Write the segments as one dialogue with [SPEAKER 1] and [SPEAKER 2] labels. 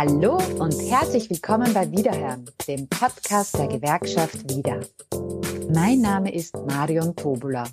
[SPEAKER 1] Hallo und herzlich willkommen bei Wiederhören, dem Podcast der Gewerkschaft Wieder. Mein Name ist Marion Tobula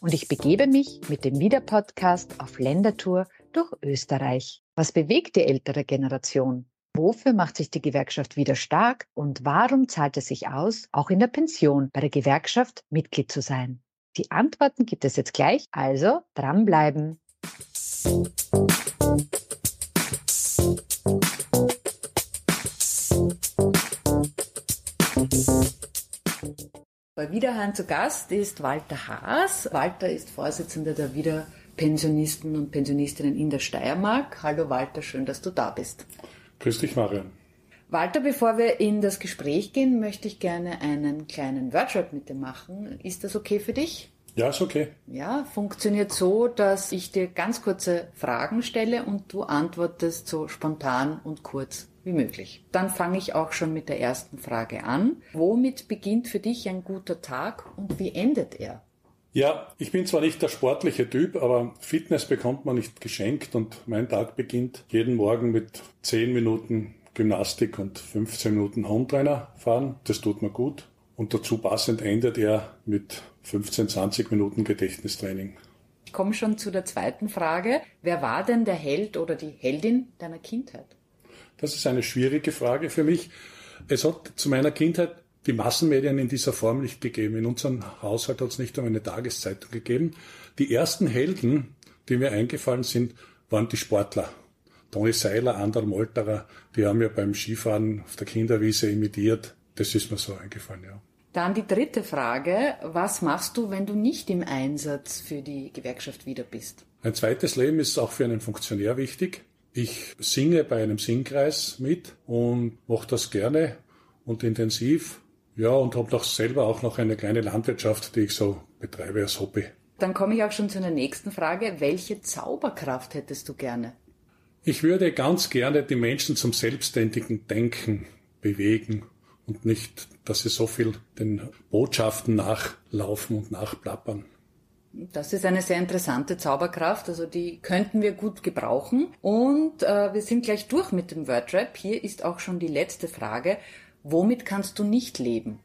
[SPEAKER 1] und ich begebe mich mit dem Wieder-Podcast auf Ländertour durch Österreich. Was bewegt die ältere Generation? Wofür macht sich die Gewerkschaft wieder stark und warum zahlt es sich aus, auch in der Pension bei der Gewerkschaft Mitglied zu sein? Die Antworten gibt es jetzt gleich, also dranbleiben. Bei Wiederhören zu Gast ist Walter Haas. Walter ist Vorsitzender der Wiederpensionisten und Pensionistinnen in der Steiermark. Hallo Walter, schön, dass du da bist.
[SPEAKER 2] Grüß dich, Marian.
[SPEAKER 1] Walter, bevor wir in das Gespräch gehen, möchte ich gerne einen kleinen Workshop mit dir machen. Ist das okay für dich?
[SPEAKER 2] Ja, ist okay.
[SPEAKER 1] Ja, funktioniert so, dass ich dir ganz kurze Fragen stelle und du antwortest so spontan und kurz wie möglich. Dann fange ich auch schon mit der ersten Frage an. Womit beginnt für dich ein guter Tag und wie endet er?
[SPEAKER 2] Ja, ich bin zwar nicht der sportliche Typ, aber Fitness bekommt man nicht geschenkt und mein Tag beginnt jeden Morgen mit 10 Minuten Gymnastik und 15 Minuten Hometrainer fahren. Das tut mir gut. Und dazu passend endet er mit 15, 20 Minuten Gedächtnistraining.
[SPEAKER 1] Ich komme schon zu der zweiten Frage. Wer war denn der Held oder die Heldin deiner Kindheit?
[SPEAKER 2] Das ist eine schwierige Frage für mich. Es hat zu meiner Kindheit die Massenmedien in dieser Form nicht gegeben. In unserem Haushalt hat es nicht einmal eine Tageszeitung gegeben. Die ersten Helden, die mir eingefallen sind, waren die Sportler. Toni Seiler, Andal Molterer, die haben ja beim Skifahren auf der Kinderwiese imitiert. Das ist mir so eingefallen, ja.
[SPEAKER 1] Dann die dritte Frage. Was machst du, wenn du nicht im Einsatz für die Gewerkschaft wieder bist?
[SPEAKER 2] Ein zweites Leben ist auch für einen Funktionär wichtig. Ich singe bei einem Singkreis mit und mache das gerne und intensiv. Ja, und habe doch selber auch noch eine kleine Landwirtschaft, die ich so betreibe als Hobby.
[SPEAKER 1] Dann komme ich auch schon zu einer nächsten Frage. Welche Zauberkraft hättest du gerne?
[SPEAKER 2] Ich würde ganz gerne die Menschen zum selbstständigen Denken bewegen und nicht, dass sie so viel den Botschaften nachlaufen und nachplappern.
[SPEAKER 1] Das ist eine sehr interessante Zauberkraft, also die könnten wir gut gebrauchen. Und äh, wir sind gleich durch mit dem Wordrap. Hier ist auch schon die letzte Frage. Womit kannst du nicht leben?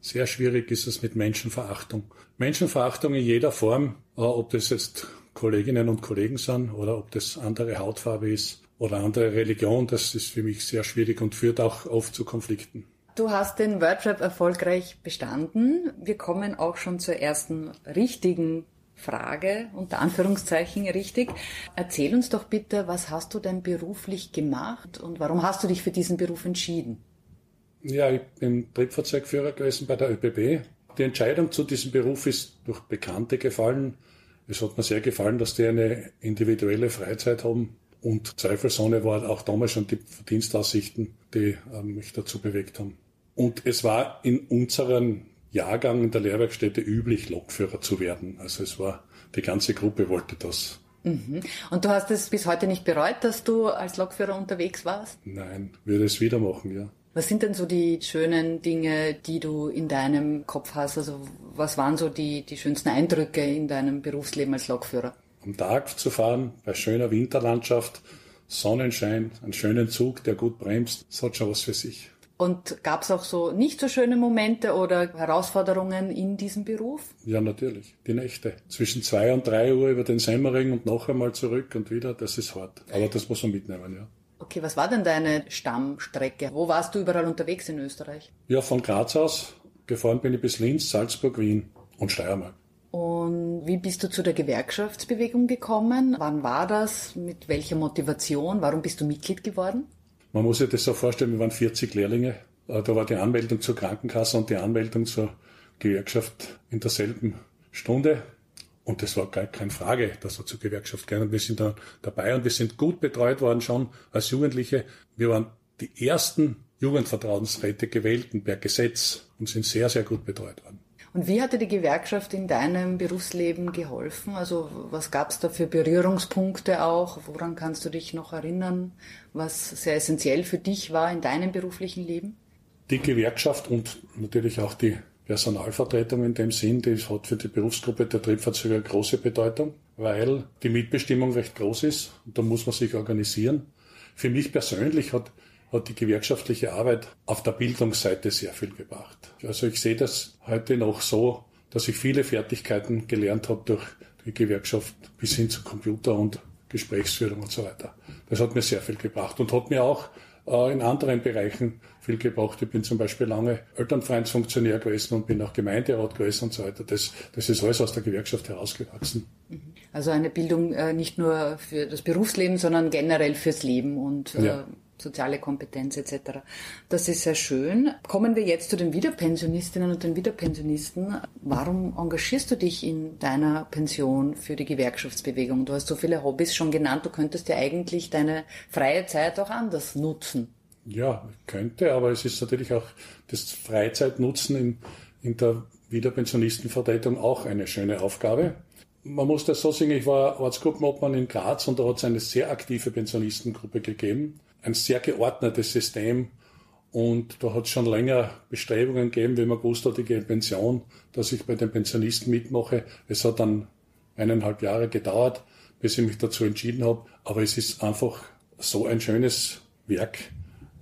[SPEAKER 2] Sehr schwierig ist es mit Menschenverachtung. Menschenverachtung in jeder Form, äh, ob das jetzt Kolleginnen und Kollegen sind oder ob das andere Hautfarbe ist oder andere Religion, das ist für mich sehr schwierig und führt auch oft zu Konflikten.
[SPEAKER 1] Du hast den Wordrap erfolgreich bestanden. Wir kommen auch schon zur ersten richtigen Frage, unter Anführungszeichen richtig. Erzähl uns doch bitte, was hast du denn beruflich gemacht und warum hast du dich für diesen Beruf entschieden?
[SPEAKER 2] Ja, ich bin Triebfahrzeugführer gewesen bei der ÖBB. Die Entscheidung zu diesem Beruf ist durch Bekannte gefallen. Es hat mir sehr gefallen, dass die eine individuelle Freizeit haben. Und zweifelsohne waren auch damals schon die Verdienstaussichten, die äh, mich dazu bewegt haben. Und es war in unseren Jahrgang in der Lehrwerkstätte üblich, Lokführer zu werden. Also es war, die ganze Gruppe wollte das.
[SPEAKER 1] Mhm. Und du hast es bis heute nicht bereut, dass du als Lokführer unterwegs warst?
[SPEAKER 2] Nein, würde es wieder machen, ja.
[SPEAKER 1] Was sind denn so die schönen Dinge, die du in deinem Kopf hast? Also was waren so die, die schönsten Eindrücke in deinem Berufsleben als Lokführer?
[SPEAKER 2] Am Tag zu fahren, bei schöner Winterlandschaft, Sonnenschein, einen schönen Zug, der gut bremst, das hat schon was für sich.
[SPEAKER 1] Und gab es auch so nicht so schöne Momente oder Herausforderungen in diesem Beruf?
[SPEAKER 2] Ja, natürlich. Die Nächte. Zwischen zwei und drei Uhr über den Semmering und noch einmal zurück und wieder, das ist hart. Aber das muss man mitnehmen, ja.
[SPEAKER 1] Okay, was war denn deine Stammstrecke? Wo warst du überall unterwegs in Österreich?
[SPEAKER 2] Ja, von Graz aus. Gefahren bin ich bis Linz, Salzburg, Wien und Steiermark.
[SPEAKER 1] Und wie bist du zu der Gewerkschaftsbewegung gekommen? Wann war das? Mit welcher Motivation? Warum bist du Mitglied geworden?
[SPEAKER 2] Man muss sich das so vorstellen, wir waren 40 Lehrlinge. Äh, da war die Anmeldung zur Krankenkasse und die Anmeldung zur Gewerkschaft in derselben Stunde. Und das war gar keine Frage, dass wir zur Gewerkschaft gehen. Und wir sind da dabei und wir sind gut betreut worden schon als Jugendliche. Wir waren die ersten Jugendvertrauensräte gewählten per Gesetz und sind sehr, sehr gut betreut worden.
[SPEAKER 1] Und wie hatte die Gewerkschaft in deinem Berufsleben geholfen? Also was gab es da für Berührungspunkte auch? Woran kannst du dich noch erinnern, was sehr essentiell für dich war in deinem beruflichen Leben?
[SPEAKER 2] Die Gewerkschaft und natürlich auch die Personalvertretung in dem Sinn, die hat für die Berufsgruppe der Triebfahrzeuge große Bedeutung, weil die Mitbestimmung recht groß ist und da muss man sich organisieren. Für mich persönlich hat hat die gewerkschaftliche Arbeit auf der Bildungsseite sehr viel gebracht. Also ich sehe das heute noch so, dass ich viele Fertigkeiten gelernt habe durch die Gewerkschaft bis hin zu Computer und Gesprächsführung und so weiter. Das hat mir sehr viel gebracht und hat mir auch äh, in anderen Bereichen viel gebracht. Ich bin zum Beispiel lange Elternvereinsfunktionär gewesen und bin auch Gemeinderat gewesen und so weiter. Das, das ist alles aus der Gewerkschaft herausgewachsen.
[SPEAKER 1] Also eine Bildung äh, nicht nur für das Berufsleben, sondern generell fürs Leben und äh, ja soziale Kompetenz etc. Das ist sehr schön. Kommen wir jetzt zu den Wiederpensionistinnen und den Wiederpensionisten. Warum engagierst du dich in deiner Pension für die Gewerkschaftsbewegung? Du hast so viele Hobbys schon genannt, du könntest ja eigentlich deine freie Zeit auch anders nutzen.
[SPEAKER 2] Ja, könnte, aber es ist natürlich auch das Freizeitnutzen in, in der Wiederpensionistenvertretung auch eine schöne Aufgabe. Man muss das so sehen, ich war Ortsgruppenobmann in Graz und da hat es eine sehr aktive Pensionistengruppe gegeben ein sehr geordnetes System. Und da hat es schon länger Bestrebungen gegeben, wie man in Pension, dass ich bei den Pensionisten mitmache. Es hat dann eineinhalb Jahre gedauert, bis ich mich dazu entschieden habe. Aber es ist einfach so ein schönes Werk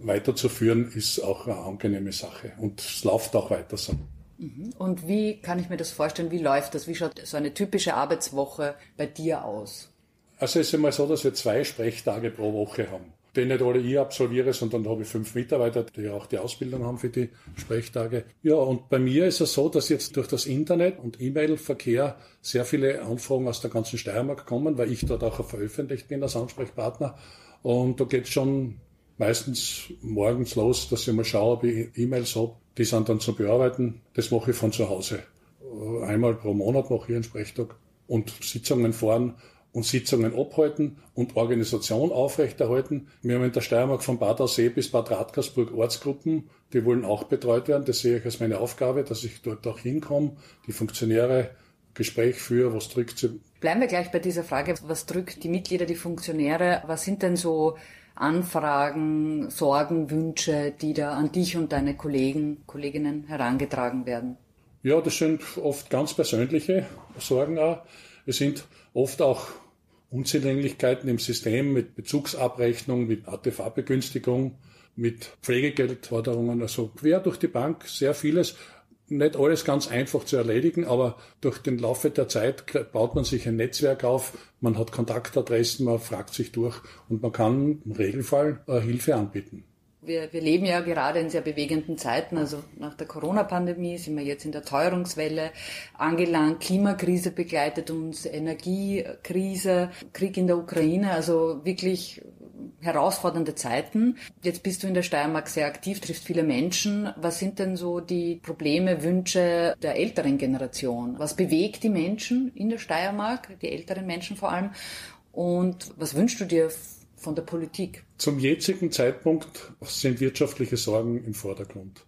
[SPEAKER 2] weiterzuführen, ist auch eine angenehme Sache. Und es läuft auch weiter so.
[SPEAKER 1] Mhm. Und wie kann ich mir das vorstellen? Wie läuft das? Wie schaut so eine typische Arbeitswoche bei dir aus?
[SPEAKER 2] Also es ist immer so, dass wir zwei Sprechtage pro Woche haben den nicht alle ich absolviere, sondern habe ich fünf Mitarbeiter, die auch die Ausbildung haben für die Sprechtage. Ja, und bei mir ist es so, dass jetzt durch das Internet und E-Mail-Verkehr sehr viele Anfragen aus der ganzen Steiermark kommen, weil ich dort auch veröffentlicht bin als Ansprechpartner. Und da geht es schon meistens morgens los, dass ich mal schaue, ob ich E-Mails habe. Die sind dann zu bearbeiten. Das mache ich von zu Hause. Einmal pro Monat mache ich einen Sprechtag und Sitzungen fahren und Sitzungen abhalten und Organisation aufrechterhalten. Wir haben in der Steiermark von Bad Aussee bis Bad Radkersburg Ortsgruppen, die wollen auch betreut werden. Das sehe ich als meine Aufgabe, dass ich dort auch hinkomme, die Funktionäre Gespräch führe, was drückt sie.
[SPEAKER 1] Bleiben wir gleich bei dieser Frage, was drückt die Mitglieder, die Funktionäre, was sind denn so Anfragen, Sorgen, Wünsche, die da an dich und deine Kollegen, Kolleginnen herangetragen werden?
[SPEAKER 2] Ja, das sind oft ganz persönliche Sorgen auch. Es sind oft auch Unzulänglichkeiten im System mit Bezugsabrechnung, mit ATV-Begünstigung, mit Pflegegeldforderungen, also quer durch die Bank sehr vieles. Nicht alles ganz einfach zu erledigen, aber durch den Laufe der Zeit baut man sich ein Netzwerk auf, man hat Kontaktadressen, man fragt sich durch und man kann im Regelfall äh, Hilfe anbieten.
[SPEAKER 1] Wir, wir leben ja gerade in sehr bewegenden Zeiten. Also nach der Corona-Pandemie sind wir jetzt in der Teuerungswelle angelangt. Klimakrise begleitet uns, Energiekrise, Krieg in der Ukraine. Also wirklich herausfordernde Zeiten. Jetzt bist du in der Steiermark sehr aktiv, triffst viele Menschen. Was sind denn so die Probleme, Wünsche der älteren Generation? Was bewegt die Menschen in der Steiermark, die älteren Menschen vor allem? Und was wünschst du dir von der Politik?
[SPEAKER 2] Zum jetzigen Zeitpunkt sind wirtschaftliche Sorgen im Vordergrund.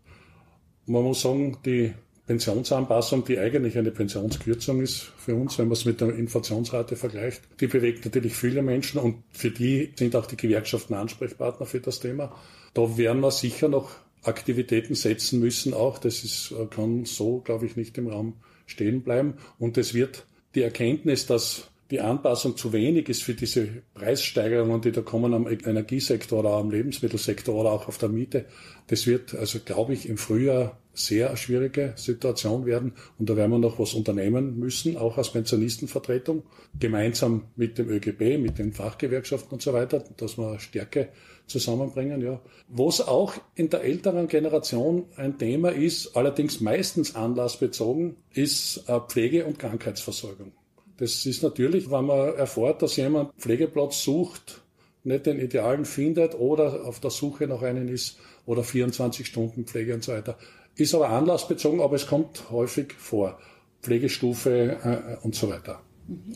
[SPEAKER 2] Man muss sagen, die Pensionsanpassung, die eigentlich eine Pensionskürzung ist für uns, wenn man es mit der Inflationsrate vergleicht, die bewegt natürlich viele Menschen und für die sind auch die Gewerkschaften Ansprechpartner für das Thema. Da werden wir sicher noch Aktivitäten setzen müssen auch. Das ist, kann so, glaube ich, nicht im Raum stehen bleiben. Und es wird die Erkenntnis, dass die Anpassung zu wenig ist für diese Preissteigerungen, die da kommen am Energiesektor oder am Lebensmittelsektor oder auch auf der Miete. Das wird also, glaube ich, im Frühjahr sehr schwierige Situation werden. Und da werden wir noch was unternehmen müssen, auch als Pensionistenvertretung, gemeinsam mit dem ÖGB, mit den Fachgewerkschaften und so weiter, dass wir Stärke zusammenbringen, ja. Was auch in der älteren Generation ein Thema ist, allerdings meistens anlassbezogen, ist äh, Pflege- und Krankheitsversorgung. Das ist natürlich, wenn man erfährt, dass jemand Pflegeplatz sucht, nicht den Idealen findet oder auf der Suche nach einem ist oder 24 Stunden Pflege und so weiter. Ist aber anlassbezogen, aber es kommt häufig vor. Pflegestufe äh, und so weiter.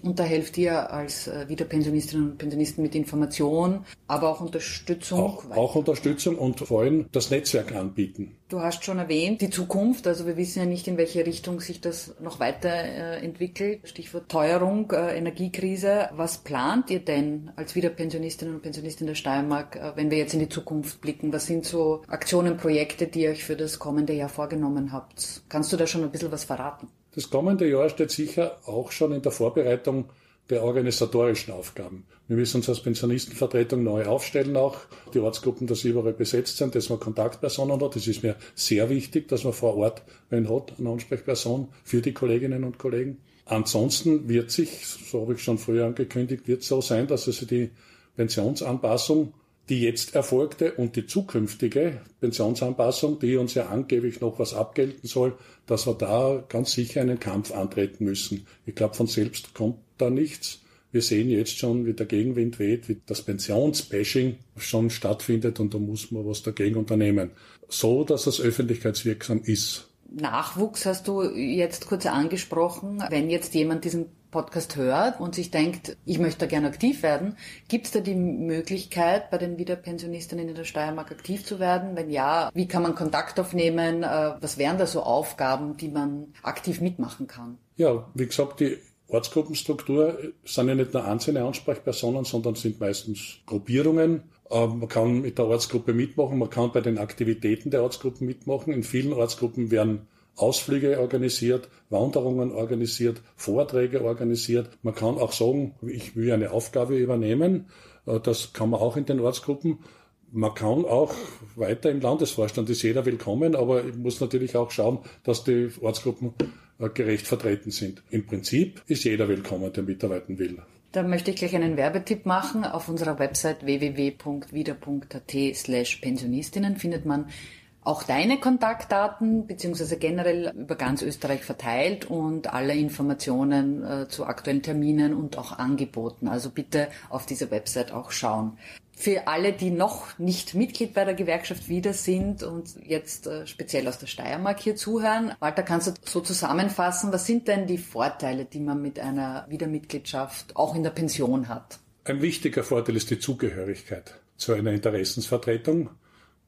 [SPEAKER 1] Und da helft ihr als äh, Wiederpensionistinnen und Pensionisten mit Information, aber auch Unterstützung?
[SPEAKER 2] Auch, auch, Unterstützung und vor allem das Netzwerk anbieten.
[SPEAKER 1] Du hast schon erwähnt, die Zukunft, also wir wissen ja nicht, in welche Richtung sich das noch weiterentwickelt. Äh, Stichwort Teuerung, äh, Energiekrise. Was plant ihr denn als Wiederpensionistinnen und Pensionisten der Steiermark, äh, wenn wir jetzt in die Zukunft blicken? Was sind so Aktionen, Projekte, die ihr euch für das kommende Jahr vorgenommen habt? Kannst du da schon ein bisschen was verraten?
[SPEAKER 2] Das kommende Jahr steht sicher auch schon in der Vorbereitung der organisatorischen Aufgaben. Wir müssen uns als Pensionistenvertretung neu aufstellen auch. Die Ortsgruppen, dass überall besetzt sind, dass man Kontaktpersonen hat. Das ist mir sehr wichtig, dass man vor Ort einen hat, eine Ansprechperson für die Kolleginnen und Kollegen. Ansonsten wird sich, so habe ich schon früher angekündigt, wird so sein, dass also die Pensionsanpassung die jetzt erfolgte und die zukünftige Pensionsanpassung, die uns ja angeblich noch was abgelten soll, dass wir da ganz sicher einen Kampf antreten müssen. Ich glaube, von selbst kommt da nichts. Wir sehen jetzt schon, wie der Gegenwind weht, wie das Pensionsbashing schon stattfindet und da muss man was dagegen unternehmen. So, dass es öffentlichkeitswirksam ist.
[SPEAKER 1] Nachwuchs hast du jetzt kurz angesprochen. Wenn jetzt jemand diesen Podcast hört und sich denkt, ich möchte da gerne aktiv werden, gibt es da die Möglichkeit, bei den Wiederpensionistinnen in der Steiermark aktiv zu werden? Wenn ja, wie kann man Kontakt aufnehmen? Äh, was wären da so Aufgaben, die man aktiv mitmachen kann?
[SPEAKER 2] Ja, wie gesagt, die Ortsgruppenstruktur sind ja nicht nur einzelne Ansprechpersonen, sondern sind meistens Gruppierungen. Ähm, man kann mit der Ortsgruppe mitmachen, man kann bei den Aktivitäten der Ortsgruppen mitmachen. In vielen Ortsgruppen werden Ausflüge organisiert, Wanderungen organisiert, Vorträge organisiert. Man kann auch sagen, ich will eine Aufgabe übernehmen. Äh, das kann man auch in den Ortsgruppen. Man kann auch weiter im Landesvorstand, ist jeder willkommen, aber ich muss natürlich auch schauen, dass die Ortsgruppen äh, gerecht vertreten sind. Im Prinzip ist jeder willkommen, der mitarbeiten will.
[SPEAKER 1] Da möchte ich gleich einen Werbetipp machen. Auf unserer Website www.wieder.at slash Pensionistinnen findet man auch deine Kontaktdaten beziehungsweise generell über ganz Österreich verteilt und alle Informationen äh, zu aktuellen Terminen und auch Angeboten. Also bitte auf dieser Website auch schauen. Für alle, die noch nicht Mitglied bei der Gewerkschaft wieder sind und jetzt äh, speziell aus der Steiermark hier zuhören, Walter, kannst du so zusammenfassen, was sind denn die Vorteile, die man mit einer Wiedermitgliedschaft auch in der Pension hat?
[SPEAKER 2] Ein wichtiger Vorteil ist die Zugehörigkeit zu einer Interessensvertretung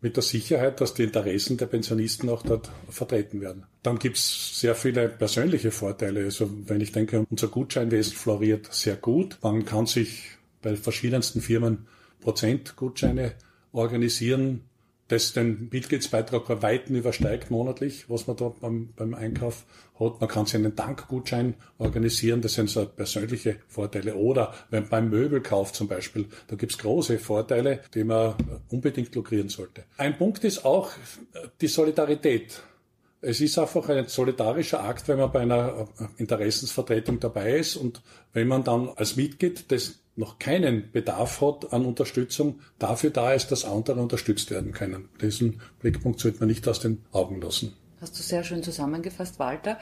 [SPEAKER 2] mit der Sicherheit, dass die Interessen der Pensionisten auch dort vertreten werden. Dann gibt's sehr viele persönliche Vorteile. Also wenn ich denke, unser Gutscheinwesen floriert sehr gut. Man kann sich bei verschiedensten Firmen Prozentgutscheine organisieren, das den Mitgliedsbeitrag bei Weitem übersteigt monatlich, was man da beim, beim Einkauf hat. Man kann sich einen Dankgutschein organisieren, das sind so persönliche Vorteile. Oder wenn beim Möbelkauf zum Beispiel, da gibt's große Vorteile, die man unbedingt lukrieren sollte. Ein Punkt ist auch die Solidarität. Es ist einfach ein solidarischer Akt, wenn man bei einer Interessensvertretung dabei ist und wenn man dann als Mitglied das noch keinen Bedarf hat an Unterstützung, dafür da ist, dass andere unterstützt werden können. Diesen Blickpunkt sollte man nicht aus den Augen lassen.
[SPEAKER 1] Hast du sehr schön zusammengefasst, Walter.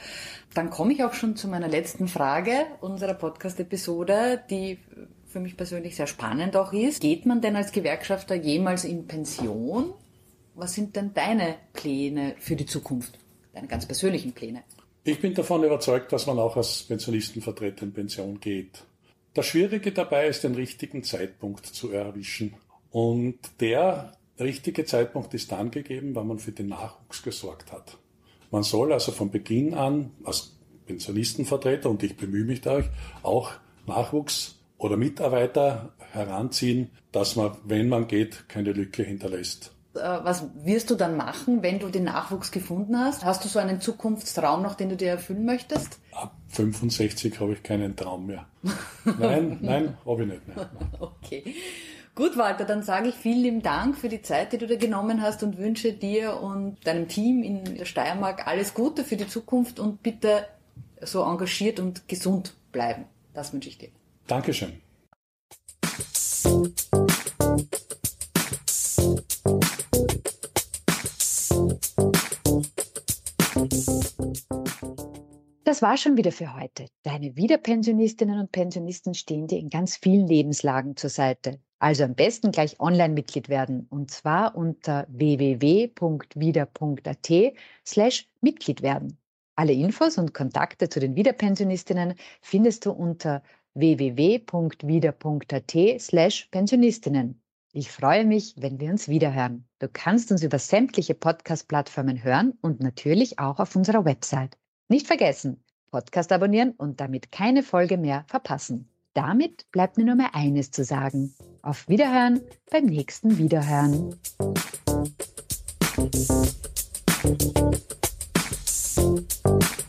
[SPEAKER 1] Dann komme ich auch schon zu meiner letzten Frage unserer Podcast-Episode, die für mich persönlich sehr spannend auch ist. Geht man denn als Gewerkschafter jemals in Pension? Was sind denn deine Pläne für die Zukunft? Deine ganz persönlichen Pläne?
[SPEAKER 2] Ich bin davon überzeugt, dass man auch als Pensionistenvertreter in Pension geht. Das Schwierige dabei ist, den richtigen Zeitpunkt zu erwischen. Und der richtige Zeitpunkt ist dann gegeben, wenn man für den Nachwuchs gesorgt hat. Man soll also von Beginn an als Pensionistenvertreter, und ich bemühe mich da auch Nachwuchs oder Mitarbeiter heranziehen, dass man, wenn man geht, keine Lücke hinterlässt.
[SPEAKER 1] Äh, was wirst du dann machen, wenn du den Nachwuchs gefunden hast? Hast du so einen Zukunftstraum noch, den du dir erfüllen möchtest?
[SPEAKER 2] Ab 65 habe ich keinen Traum mehr. Nein, nein, habe ich nicht mehr.
[SPEAKER 1] Okay. Gut, Walter, dann sage ich vielen lieben Dank für die Zeit, die du dir genommen hast und wünsche dir und deinem Team in der Steiermark alles Gute für die Zukunft und bitte so engagiert und gesund bleiben. Das wünsche ich dir.
[SPEAKER 2] Dankeschön.
[SPEAKER 1] Das war schon wieder für heute. Deine Wiederpensionistinnen und Pensionisten stehen dir in ganz vielen Lebenslagen zur Seite. Also am besten gleich Online-Mitglied werden und zwar unter www.wieder.at slash Mitglied werden. Alle Infos und Kontakte zu den Wiederpensionistinnen findest du unter www.wieder.at slash Pensionistinnen. Ich freue mich, wenn wir uns wiederhören. Du kannst uns über sämtliche Podcast-Plattformen hören und natürlich auch auf unserer Website. Nicht vergessen, Podcast abonnieren und damit keine Folge mehr verpassen. Damit bleibt mir nur mehr eines zu sagen. Auf Wiederhören beim nächsten Wiederhören. Musik